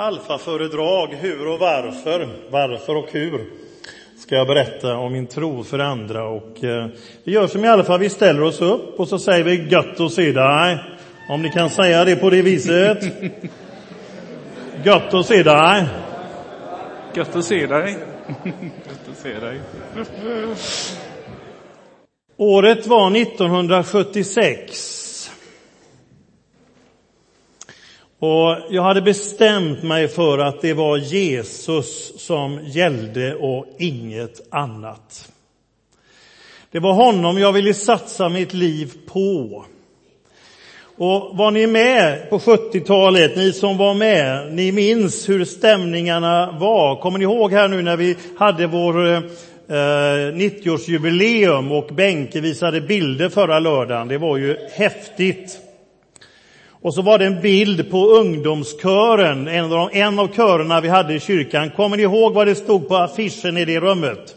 Alfaföredrag, hur och varför, varför och hur, ska jag berätta om min tro för andra. Och, eh, vi gör som i alla fall, vi ställer oss upp och så säger vi gött att se dig. Om ni kan säga det på det viset. Gött att se dig. Gött att se dig. Gött att se dig. Året var 1976. Och jag hade bestämt mig för att det var Jesus som gällde och inget annat. Det var honom jag ville satsa mitt liv på. Och var ni med på 70-talet, ni som var med, ni minns hur stämningarna var. Kommer ni ihåg här nu när vi hade vår eh, 90-årsjubileum och Benke visade bilder förra lördagen? Det var ju häftigt. Och så var det en bild på ungdomskören, en av, de, en av körerna vi hade i kyrkan. Kommer ni ihåg vad det stod på affischen i det rummet?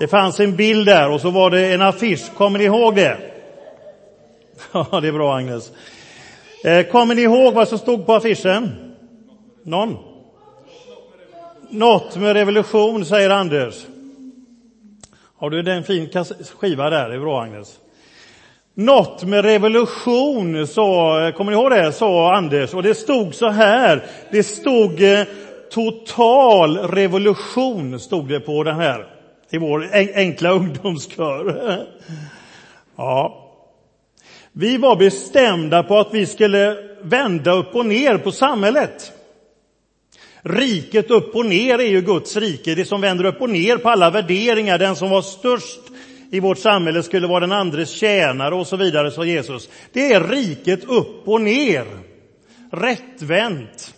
Det fanns en bild där och så var det en affisch. Kommer ni ihåg det? Ja, det är bra Agnes. Eh, kommer ni ihåg vad som stod på affischen? Någon? Något med revolution, säger Anders. Har du en fin skiva där? Det är bra Agnes. Något med revolution, så, eh, kommer ni ihåg det, sa Anders. Och det stod så här, det stod eh, total revolution, stod det på den här, i vår enkla ungdomskör. Ja. Vi var bestämda på att vi skulle vända upp och ner på samhället. Riket upp och ner är ju Guds rike, det som vänder upp och ner på alla värderingar. Den som var störst i vårt samhälle skulle vara den andres tjänare och så vidare, sa Jesus. Det är riket upp och ner, rättvänt.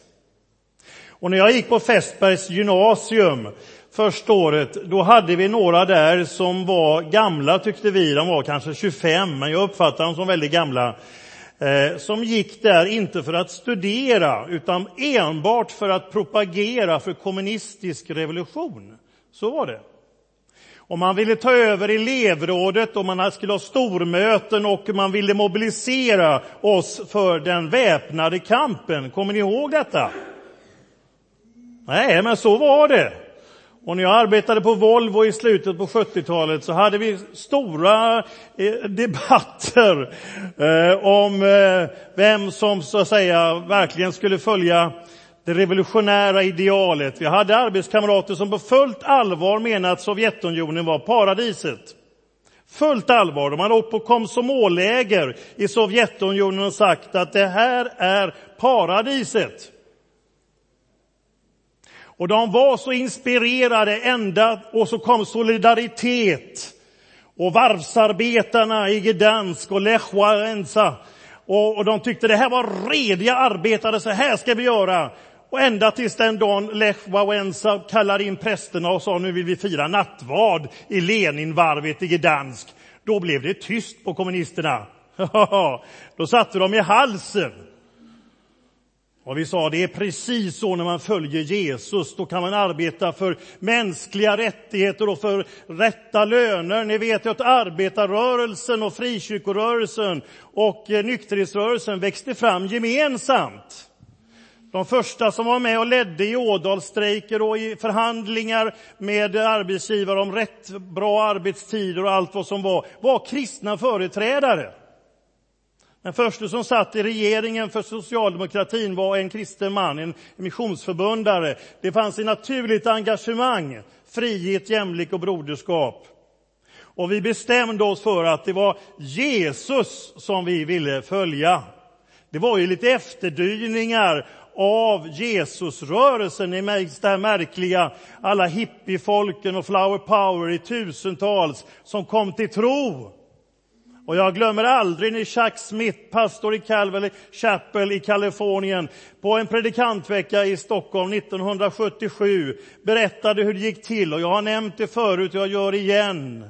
Och när jag gick på Fästbergs gymnasium första året, då hade vi några där som var gamla tyckte vi, de var kanske 25, men jag uppfattade dem som väldigt gamla, eh, som gick där inte för att studera, utan enbart för att propagera för kommunistisk revolution. Så var det. Och man ville ta över elevrådet och man skulle ha stormöten och man ville mobilisera oss för den väpnade kampen. Kommer ni ihåg detta? Nej, men så var det. Och när jag arbetade på Volvo i slutet på 70-talet så hade vi stora eh, debatter eh, om eh, vem som så att säga verkligen skulle följa det revolutionära idealet. Vi hade arbetskamrater som på fullt allvar menade att Sovjetunionen var paradiset. Fullt allvar. De hade åkt på komsomoläger i Sovjetunionen och sagt att det här är paradiset. Och de var så inspirerade ända, och så kom Solidaritet och varvsarbetarna i Gdansk och Lech Walesa. Och, och de tyckte det här var rediga arbetare, så här ska vi göra. Och ända tills den dagen Lech Wałęsa kallade in prästerna och sa nu vill vi fira nattvard i Leninvarvet i Gdansk. Då blev det tyst på kommunisterna. Då satte de i halsen. Och vi sa det är precis så när man följer Jesus. Då kan man arbeta för mänskliga rättigheter och för rätta löner. Ni vet ju att arbetarrörelsen och frikyrkorörelsen och eh, nykterhetsrörelsen växte fram gemensamt. De första som var med och ledde i ådalsstrejker och i förhandlingar med arbetsgivare om rätt bra arbetstider och allt vad som var, var kristna företrädare. Den första som satt i regeringen för socialdemokratin var en kristen man, en missionsförbundare. Det fanns ett naturligt engagemang, frihet, jämlik och broderskap. Och vi bestämde oss för att det var Jesus som vi ville följa. Det var ju lite efterdyningar av Jesusrörelsen. Ni märks det här märkliga, alla hippiefolken och flower power i tusentals som kom till tro. Och jag glömmer aldrig när Chuck Smith, pastor i Calvary Chapel i Kalifornien, på en predikantvecka i Stockholm 1977 berättade hur det gick till. Och jag har nämnt det förut och jag gör det igen.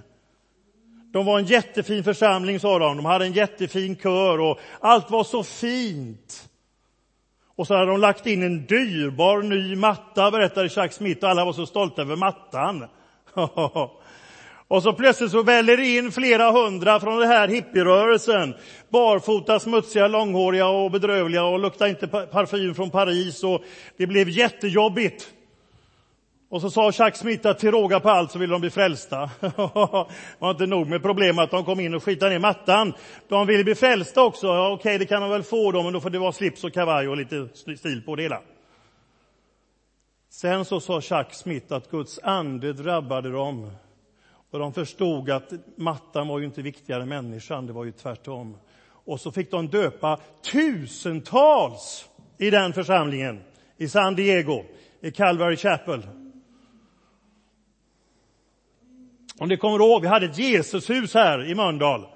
De var en jättefin församling, sa de. De hade en jättefin kör och allt var så fint. Och så hade de lagt in en dyrbar ny matta, berättade Chuck Smith, och alla var så stolta över mattan. Och så plötsligt så väller det in flera hundra från den här hippierörelsen. Barfota, smutsiga, långhåriga och bedrövliga och luktar inte parfym från Paris och det blev jättejobbigt. Och så sa Chuck Smith att till råga på allt så ville de bli frälsta. det var inte nog med problemet att de kom in och skitade ner mattan. De ville bli frälsta också. Ja, Okej, det kan de väl få då, men då får det vara slips och kavaj och lite stil på det hela. Sen så sa Chuck Smith att Guds ande drabbade dem och de förstod att mattan var ju inte viktigare än människan, det var ju tvärtom. Och så fick de döpa tusentals i den församlingen i San Diego, i Calvary Chapel. Om ni kommer ihåg, vi hade ett Jesushus här i Mölndal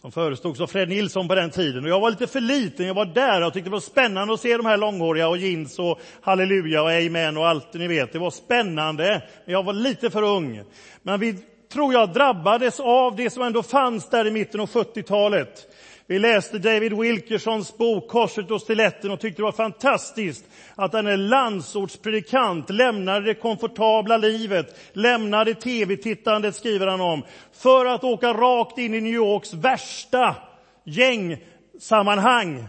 som förestods av Fred Nilsson på den tiden. Och jag var lite för liten, jag var där och tyckte det var spännande att se de här långhåriga och jeans och halleluja och amen och allt ni vet. Det var spännande, men jag var lite för ung. Men vi, tror jag, drabbades av det som ändå fanns där i mitten av 70-talet. Vi läste David Wilkersons bok Korset och stiletten och tyckte det var fantastiskt att denne landsortspredikant lämnade det komfortabla livet, lämnade tv-tittandet, skriver han om, för att åka rakt in i New Yorks värsta gängsammanhang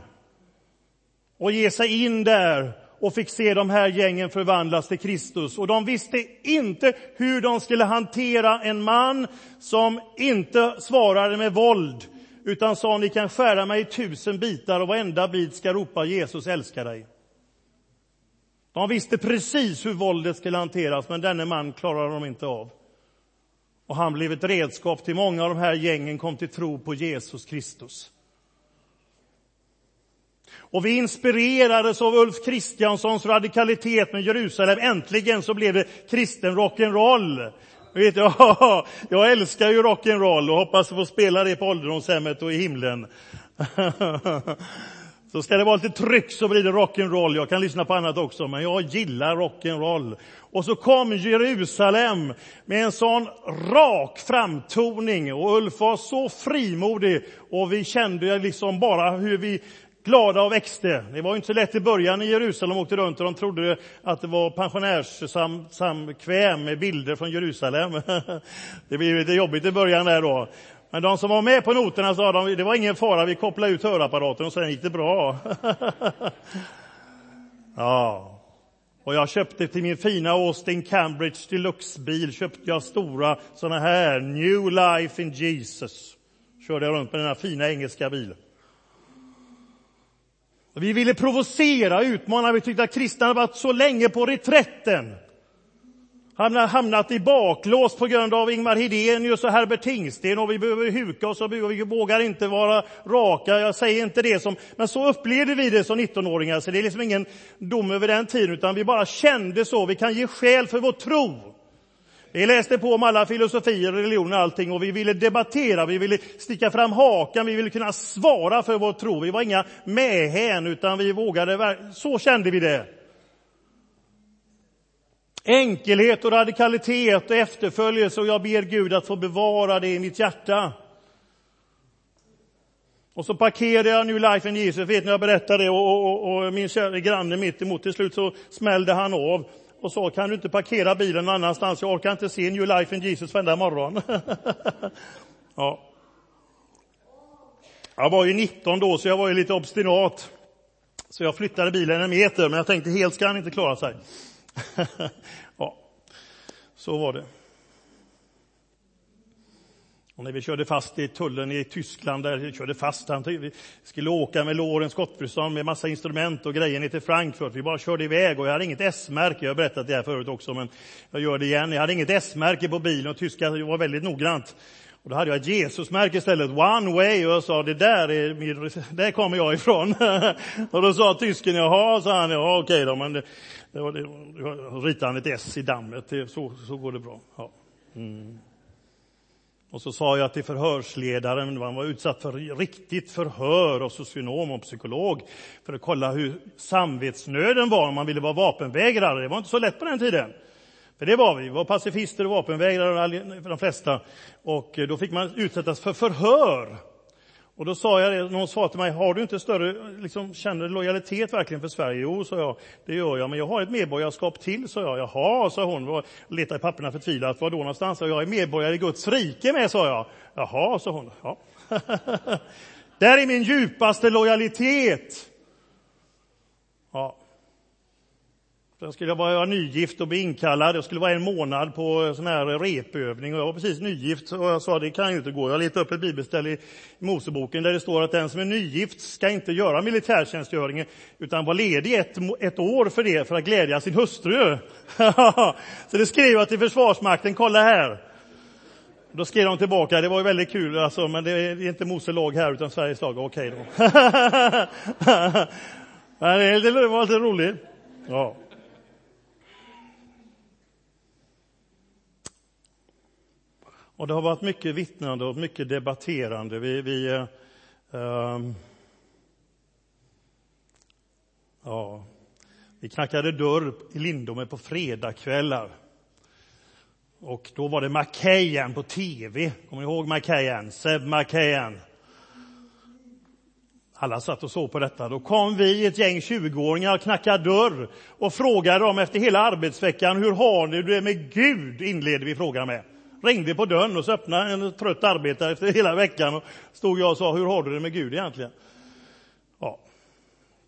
och ge sig in där och fick se de här gängen förvandlas till Kristus. Och de visste inte hur de skulle hantera en man som inte svarade med våld, utan sa ni kan skära mig i tusen bitar och varenda bit ska ropa Jesus älskar dig. De visste precis hur våldet skulle hanteras, men denne man klarade de inte av. Och han blev ett redskap till många av de här gängen kom till tro på Jesus Kristus. Och vi inspirerades av Ulf Kristianssons radikalitet med Jerusalem. Äntligen så blev det kristen rock'n'roll. Vet jag, jag älskar ju rock'n'roll och hoppas få spela det på ålderdomshemmet och i himlen. Så ska det vara lite tryck så blir det rock'n'roll. Jag kan lyssna på annat också, men jag gillar rock'n'roll. Och så kom Jerusalem med en sån rak framtoning och Ulf var så frimodig och vi kände liksom bara hur vi glada och växte. Det var inte så lätt i början i Jerusalem, de åkte runt och de trodde att det var pensionärssamkväm med bilder från Jerusalem. Det blev lite jobbigt i början där då. Men de som var med på noterna sa de, det var ingen fara, vi kopplade ut hörapparaten och sen gick det bra. ja. Och jag köpte till min fina Austin Cambridge Deluxe-bil, köpte jag stora sådana här, New Life in Jesus. Körde jag runt med den här fina engelska bilen. Vi ville provocera, utmana, vi tyckte att kristna hade varit så länge på reträtten. Han har hamnat i baklås på grund av Ingmar Hedenius och Herbert Tingsten och vi behöver huka oss och vi vågar inte vara raka. Jag säger inte det som, men så upplevde vi det som 19-åringar, så det är liksom ingen dom över den tiden, utan vi bara kände så. Vi kan ge skäl för vår tro. Vi läste på om alla filosofier, religioner och allting och vi ville debattera, vi ville sticka fram hakan, vi ville kunna svara för vår tro. Vi var inga mähän, utan vi vågade, så kände vi det. Enkelhet och radikalitet och efterföljelse och jag ber Gud att få bevara det i mitt hjärta. Och så parkerade jag nu Life in Jesus, vet ni jag berättade det och, och, och min kära granne mitt emot till slut så smällde han av och sa, kan du inte parkera bilen någon annanstans? Jag orkar inte se New Life in Jesus varenda morgon. ja. Jag var ju 19 då, så jag var ju lite obstinat. Så jag flyttade bilen en meter, men jag tänkte helt ska han inte klara sig. ja, så var det. Och när vi körde fast i tullen i Tyskland, där vi körde fast, han vi skulle åka med Lorentz Gottfridsson med massa instrument och grejer ner till Frankfurt. Vi bara körde iväg och jag hade inget S-märke, jag har berättat det här förut också, men jag gör det igen. Jag hade inget S-märke på bilen och tyska var väldigt noggrant. Och då hade jag ett Jesusmärke istället, one way, och jag sa det där, är min, där kommer jag ifrån. och då sa tysken, jaha, sa han, ja okej då, men det, det var det, ritade han ett S i dammet, det, så, så går det bra. Ja. Mm. Och så sa jag till förhörsledaren, han var utsatt för riktigt förhör och socionom och psykolog, för att kolla hur samvetsnöden var om man ville vara vapenvägrare. Det var inte så lätt på den tiden. För det var vi, vi var pacifister och vapenvägrare, de flesta. Och då fick man utsättas för förhör. Och då sa jag det, någon sa till mig, har du inte större, liksom, känner du lojalitet verkligen för Sverige? Jo, sa jag, det gör jag, men jag har ett medborgarskap till, sa jag. Jaha, sa hon, och letade i papperna förtvivlat, var då någonstans? Jag är medborgare i Guds rike med, sa jag. Jaha, sa hon. Ja. Där är min djupaste lojalitet. Ja. Sen skulle jag vara nygift och bli inkallad. Jag skulle vara en månad på sån här repövning och jag var precis nygift och jag sa det kan ju inte gå. Jag letade upp ett bibelställe i Moseboken där det står att den som är nygift ska inte göra militärtjänstgöringen utan vara ledig ett, ett år för det för att glädja sin hustru. Så det skrev jag till Försvarsmakten, kolla här. Då skrev de tillbaka, det var ju väldigt kul alltså, men det är inte Mose lag här utan Sveriges lag, okej då. det var lite roligt. Ja. Och det har varit mycket vittnande och mycket debatterande. Vi, vi eh, ehm, ja, vi knackade dörr i Lindome på fredagskvällar. Och då var det Macahan på tv. Kommer ni ihåg Macahan? Seb Macahan. Alla satt och såg på detta. Då kom vi, ett gäng 20-åringar, och knackade dörr och frågade dem efter hela arbetsveckan, hur har ni det med Gud? inledde vi frågan med ringde på dörren och så öppnade en trött arbetare efter hela veckan och stod jag och sa, hur har du det med Gud egentligen? Ja,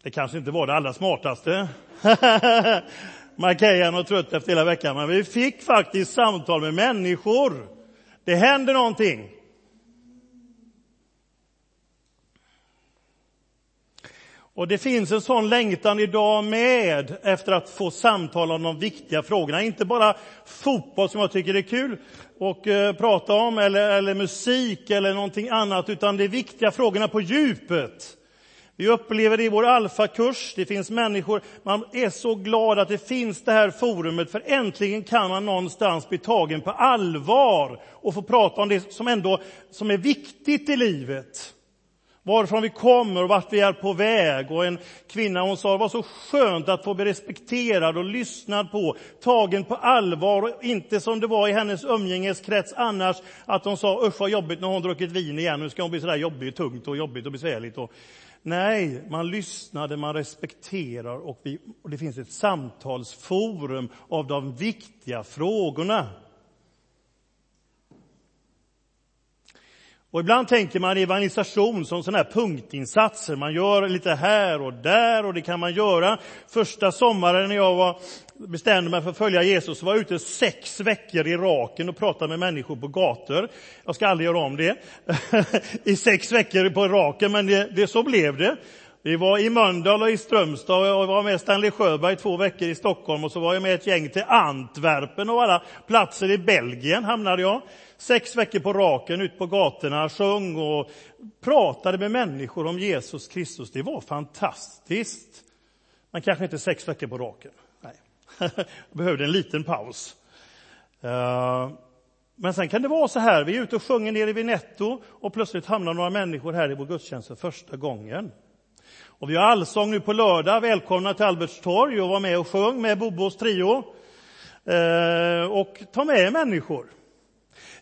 det kanske inte var det allra smartaste. Markejan och trött efter hela veckan, men vi fick faktiskt samtal med människor. Det hände någonting. Och det finns en sån längtan idag med efter att få samtala om de viktiga frågorna. Inte bara fotboll som jag tycker är kul att eh, prata om, eller, eller musik eller någonting annat, utan de viktiga frågorna på djupet. Vi upplever det i vår alfakurs. Det finns människor, man är så glad att det finns det här forumet, för äntligen kan man någonstans bli tagen på allvar och få prata om det som ändå som är viktigt i livet varifrån vi kommer och vart vi är på väg. Och en kvinna hon sa det var så skönt att få bli respekterad och lyssnad på, tagen på allvar och inte som det var i hennes umgängeskrets annars, att hon sa usch vad jobbigt när hon druckit vin igen, nu ska hon bli sådär jobbig, tungt och jobbigt och besvärligt. Och, nej, man lyssnade, man respekterar och, vi, och det finns ett samtalsforum av de viktiga frågorna. Och ibland tänker man evangelisation som sådana här punktinsatser. Man gör lite här och där och det kan man göra. Första sommaren när jag var, bestämde mig för att följa Jesus var jag ute sex veckor i raken och pratade med människor på gator. Jag ska aldrig göra om det i sex veckor på raken, men det, det, så blev det. Vi var i Mölndal och i Strömstad och jag var med Stanley Sjöberg två veckor i Stockholm och så var jag med ett gäng till Antwerpen och alla platser i Belgien hamnade jag sex veckor på raken ut på gatorna, sjöng och pratade med människor om Jesus Kristus. Det var fantastiskt. Men kanske inte sex veckor på raken. Nej. Jag behövde en liten paus. Eh, men sen kan det vara så här, vi är ute och sjunger nere vid Netto och plötsligt hamnar några människor här i vår gudstjänst för första gången. Och vi har allsång nu på lördag. Välkomna till Albertstorg och var med och sjung med Bobos trio. Eh, och ta med människor.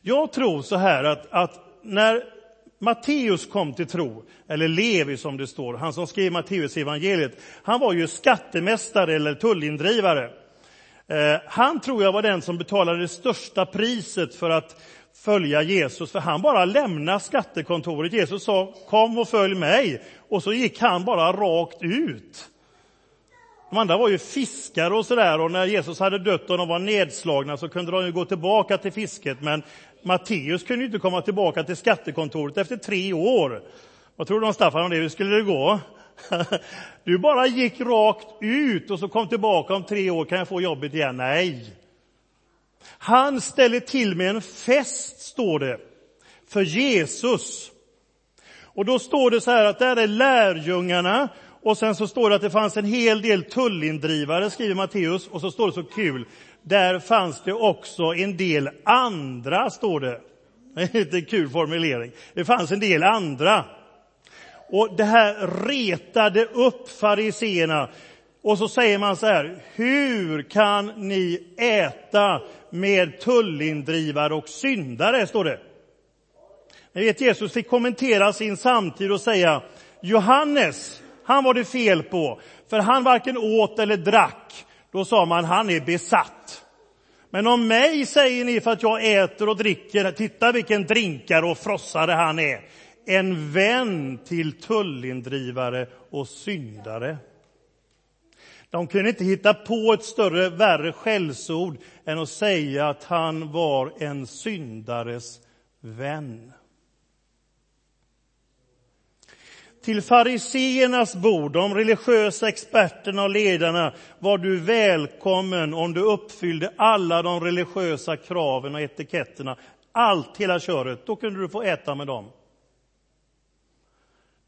Jag tror så här att, att när Matteus kom till tro, eller Levi som det står, han som skrev Matteus evangeliet, han var ju skattemästare eller tullindrivare. Eh, han tror jag var den som betalade det största priset för att följa Jesus, för han bara lämnade skattekontoret. Jesus sa kom och följ mig, och så gick han bara rakt ut. De andra var ju fiskare och sådär och när Jesus hade dött och de var nedslagna så kunde de ju gå tillbaka till fisket men Matteus kunde ju inte komma tillbaka till skattekontoret efter tre år. Vad tror du Staffan om det? Hur skulle det gå? Du bara gick rakt ut och så kom tillbaka om tre år, kan jag få jobbet igen? Nej. Han ställer till med en fest, står det, för Jesus. Och då står det så här att där är lärjungarna och sen så står det att det fanns en hel del tullindrivare, skriver Matteus, och så står det så kul, där fanns det också en del andra, står det. Det är en kul formulering. Det fanns en del andra. Och det här retade upp fariseerna. Och så säger man så här, hur kan ni äta med tullindrivare och syndare, står det. Ni vet, Jesus fick kommentera sin samtid och säga, Johannes, han var det fel på, för han varken åt eller drack. Då sa man, han är besatt. Men om mig säger ni för att jag äter och dricker, titta vilken drinkare och frossare han är. En vän till tullindrivare och syndare. De kunde inte hitta på ett större, värre skällsord än att säga att han var en syndares vän. Till fariseernas bord, de religiösa experterna och ledarna, var du välkommen om du uppfyllde alla de religiösa kraven och etiketterna. Allt, hela köret. Då kunde du få äta med dem.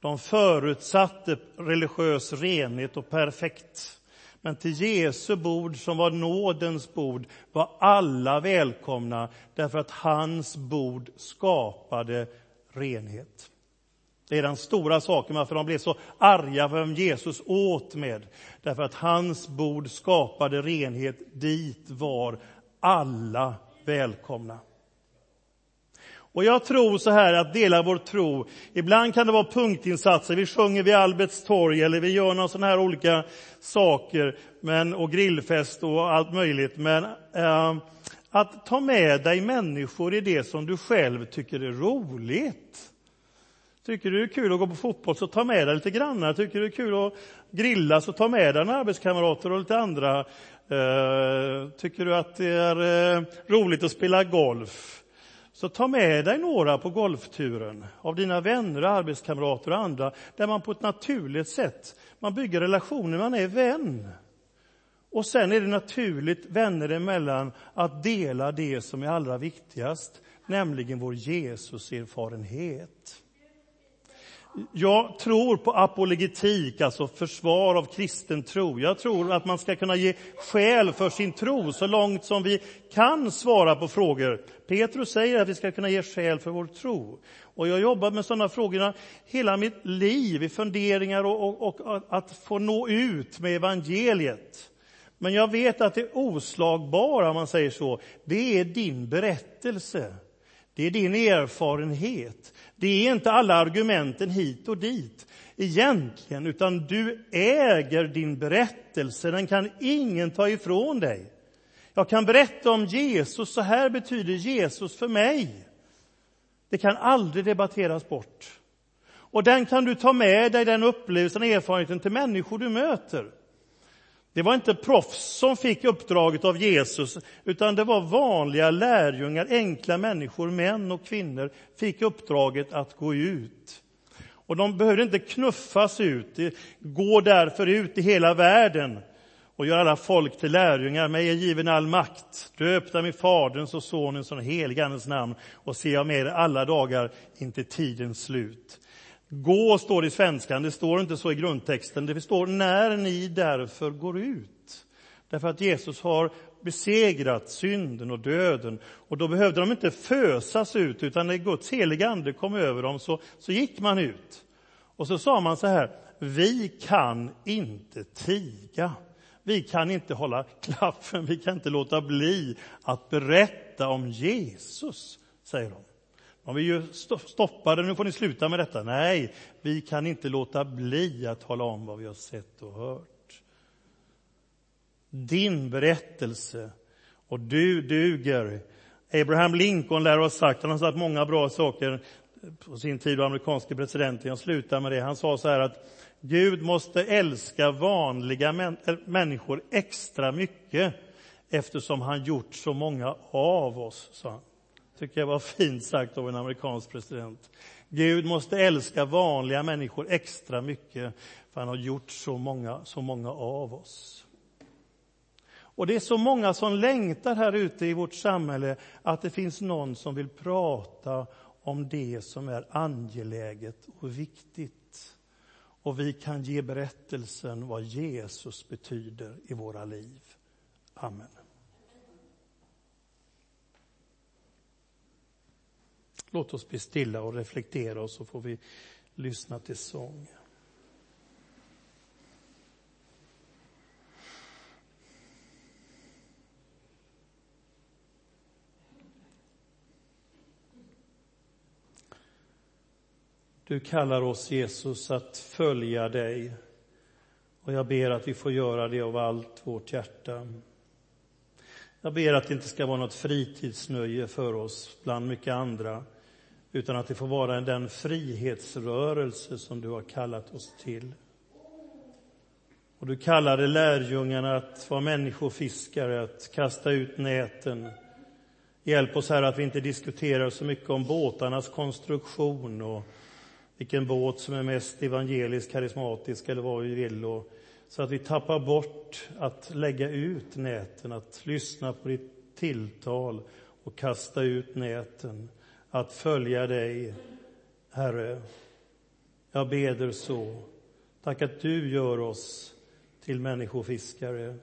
De förutsatte religiös renhet och perfekt. Men till Jesu bord, som var nådens bord, var alla välkomna därför att hans bord skapade renhet. Det är den stora saken varför de blev så arga för vem Jesus åt med. Därför att hans bord skapade renhet. Dit var alla välkomna. Och jag tror så här att dela vår tro, ibland kan det vara punktinsatser, vi sjunger vid Albets torg eller vi gör några sådana här olika saker, men, och grillfest och allt möjligt. Men eh, att ta med dig människor i det som du själv tycker är roligt. Tycker du det är kul att gå på fotboll, så ta med dig lite grannar. Tycker du det är kul att grilla, så ta med dig arbetskamrater och lite andra. Eh, tycker du att det är eh, roligt att spela golf, så ta med dig några på golfturen av dina vänner, arbetskamrater och andra, där man på ett naturligt sätt man bygger relationer, man är vän. Och sen är det naturligt vänner emellan att dela det som är allra viktigast, nämligen vår Jesuserfarenhet. Jag tror på apologetik, alltså försvar av kristen tro. Jag tror att man ska kunna ge skäl för sin tro så långt som vi kan svara på frågor. Petrus säger att vi ska kunna ge skäl för vår tro. Och jag har jobbat med sådana frågor hela mitt liv, i funderingar och, och, och att få nå ut med evangeliet. Men jag vet att det oslagbara, om man säger så, det är din berättelse. Det är din erfarenhet. Det är inte alla argumenten hit och dit egentligen, utan du äger din berättelse. Den kan ingen ta ifrån dig. Jag kan berätta om Jesus, så här betyder Jesus för mig. Det kan aldrig debatteras bort. Och den kan du ta med dig, den upplevelsen, erfarenheten till människor du möter. Det var inte proffs som fick uppdraget av Jesus, utan det var vanliga lärjungar, enkla människor, män och kvinnor, fick uppdraget att gå ut. Och de behövde inte knuffas ut, gå därför ut i hela världen och göra alla folk till lärjungar. Mig är given all makt, Döp dem i Faderns och Sonens och Heligandens namn och se jag med er alla dagar intill tidens slut. Gå står det i svenskan, det står inte så i grundtexten. Det står när ni därför går ut. Därför att Jesus har besegrat synden och döden. Och då behövde de inte fösas ut, utan när Guds heliga ande kom över dem så, så gick man ut. Och så sa man så här, vi kan inte tiga. Vi kan inte hålla klaffen, vi kan inte låta bli att berätta om Jesus, säger de. De vill ju stoppa det, nu får ni sluta med detta. Nej, vi kan inte låta bli att tala om vad vi har sett och hört. Din berättelse, och du duger. Abraham Lincoln lär ha sagt, han har sagt många bra saker på sin tid var amerikanske presidenten. Jag slutar med det. Han sa så här att Gud måste älska vanliga män, eh, människor extra mycket eftersom han gjort så många av oss, sa han tycker jag var fint sagt av en amerikansk president. Gud måste älska vanliga människor extra mycket, för han har gjort så många, så många av oss. Och det är så många som längtar här ute i vårt samhälle att det finns någon som vill prata om det som är angeläget och viktigt. Och vi kan ge berättelsen vad Jesus betyder i våra liv. Amen. Låt oss bli stilla och reflektera och så får vi lyssna till sång. Du kallar oss, Jesus, att följa dig. Och jag ber att vi får göra det av allt vårt hjärta. Jag ber att det inte ska vara något fritidsnöje för oss bland mycket andra, utan att det får vara den frihetsrörelse som du har kallat oss till. Och du kallade lärjungarna att vara människofiskare, att kasta ut näten. Hjälp oss här att vi inte diskuterar så mycket om båtarnas konstruktion och vilken båt som är mest evangelisk, karismatisk eller vad vi vill. Och så att vi tappar bort att lägga ut näten, att lyssna på ditt tilltal och kasta ut näten, att följa dig, Herre. Jag beder så. Tack att du gör oss till människofiskare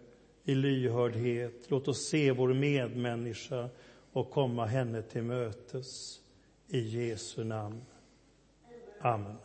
i lyhördhet. Låt oss se vår medmänniska och komma henne till mötes. I Jesu namn. Amen.